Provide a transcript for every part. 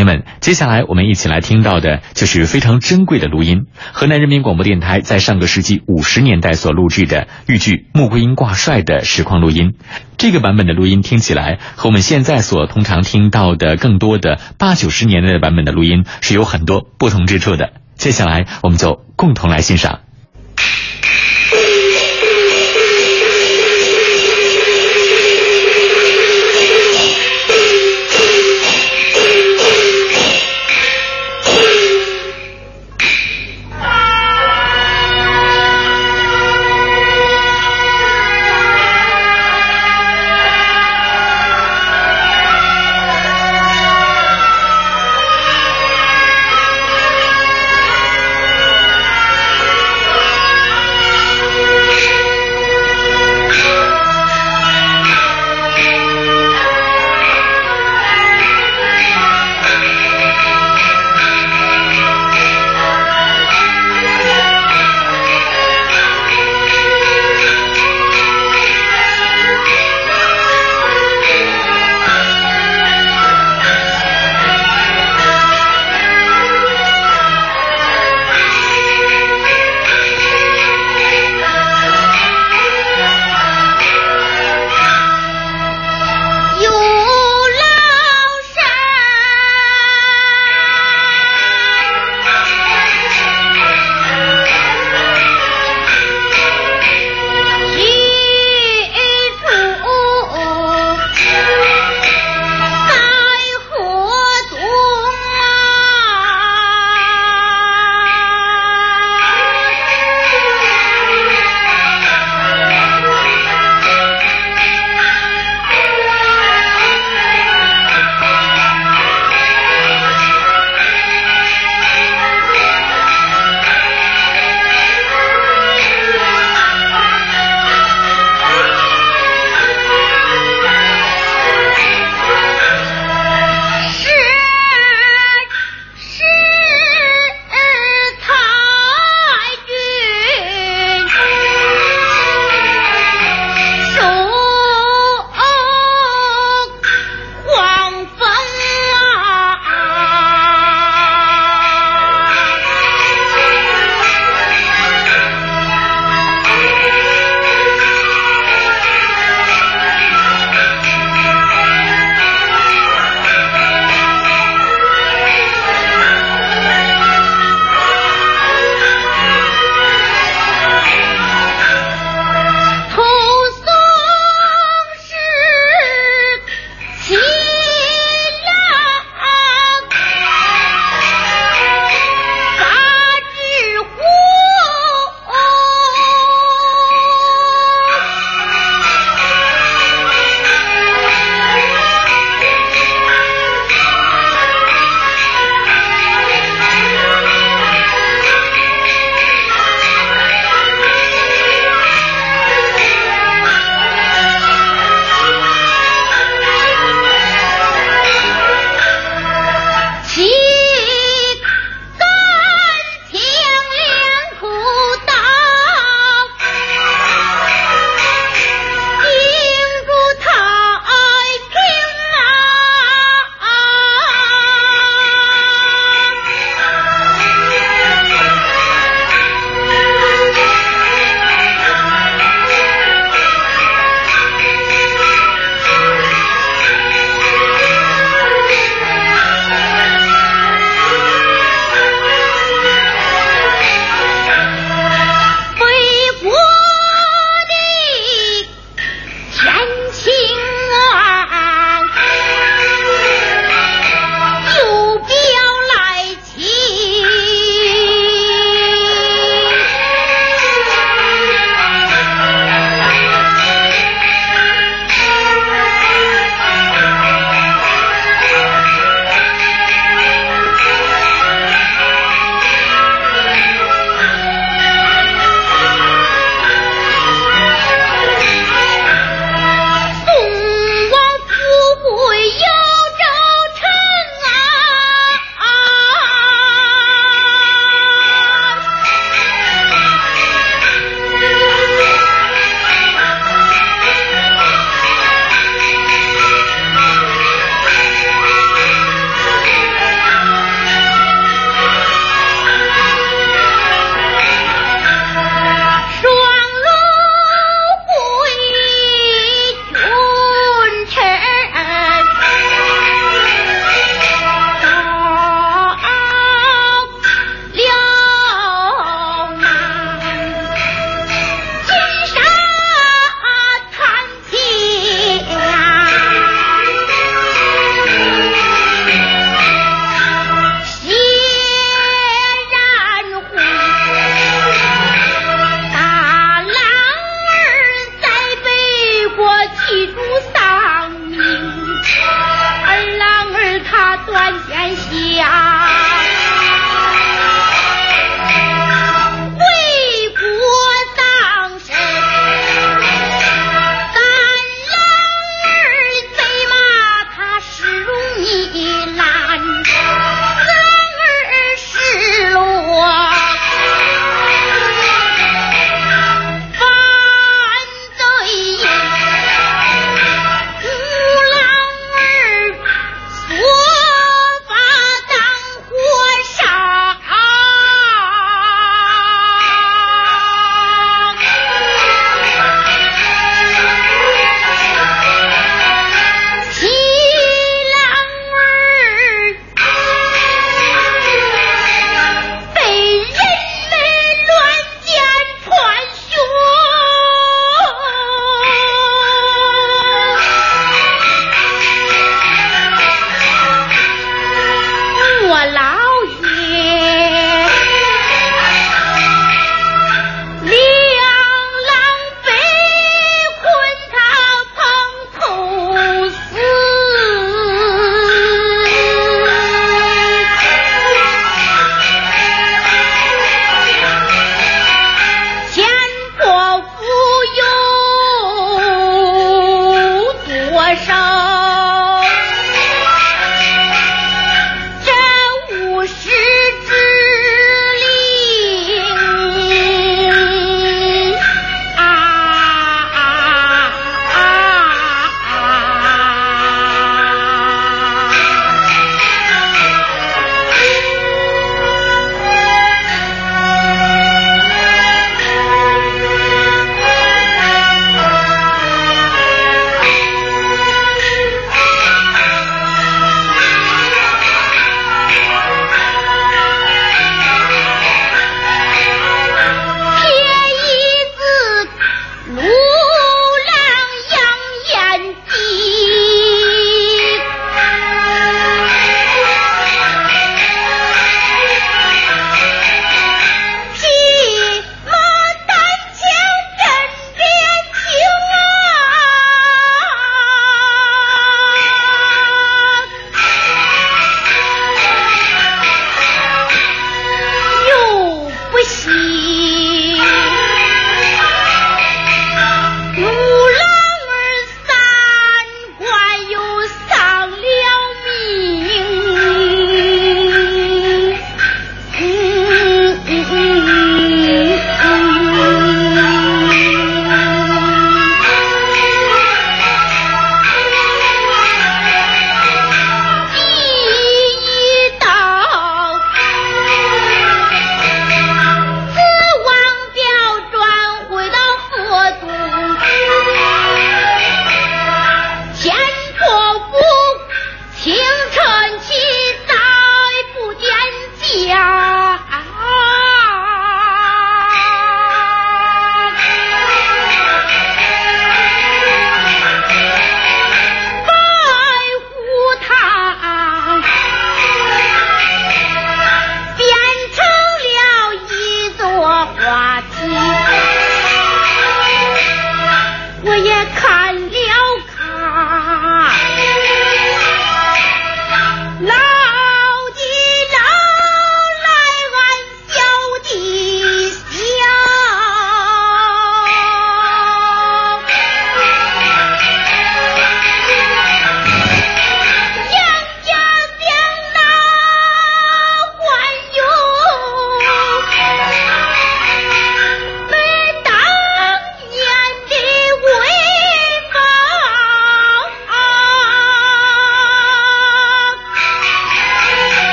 朋友们，接下来我们一起来听到的就是非常珍贵的录音——河南人民广播电台在上个世纪五十年代所录制的豫剧《穆桂英挂帅》的实况录音。这个版本的录音听起来和我们现在所通常听到的更多的八九十年代版本的录音是有很多不同之处的。接下来，我们就共同来欣赏。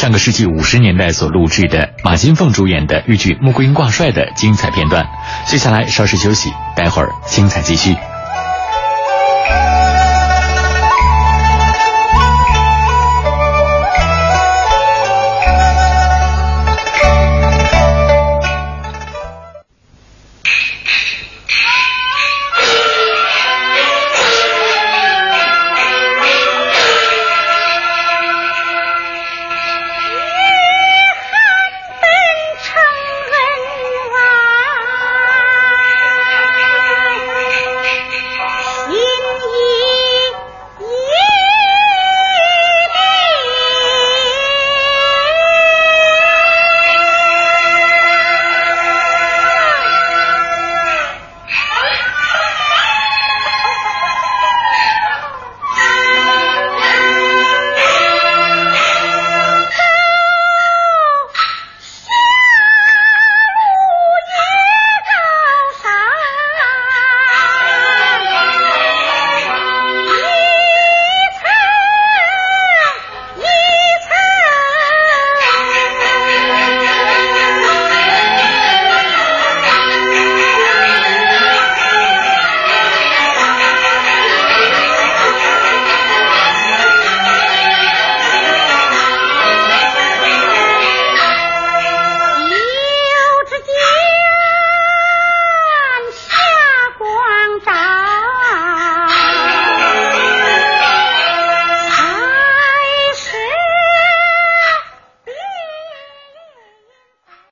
上个世纪五十年代所录制的马金凤主演的豫剧《穆桂英挂帅》的精彩片段。接下来稍事休息，待会儿精彩继续。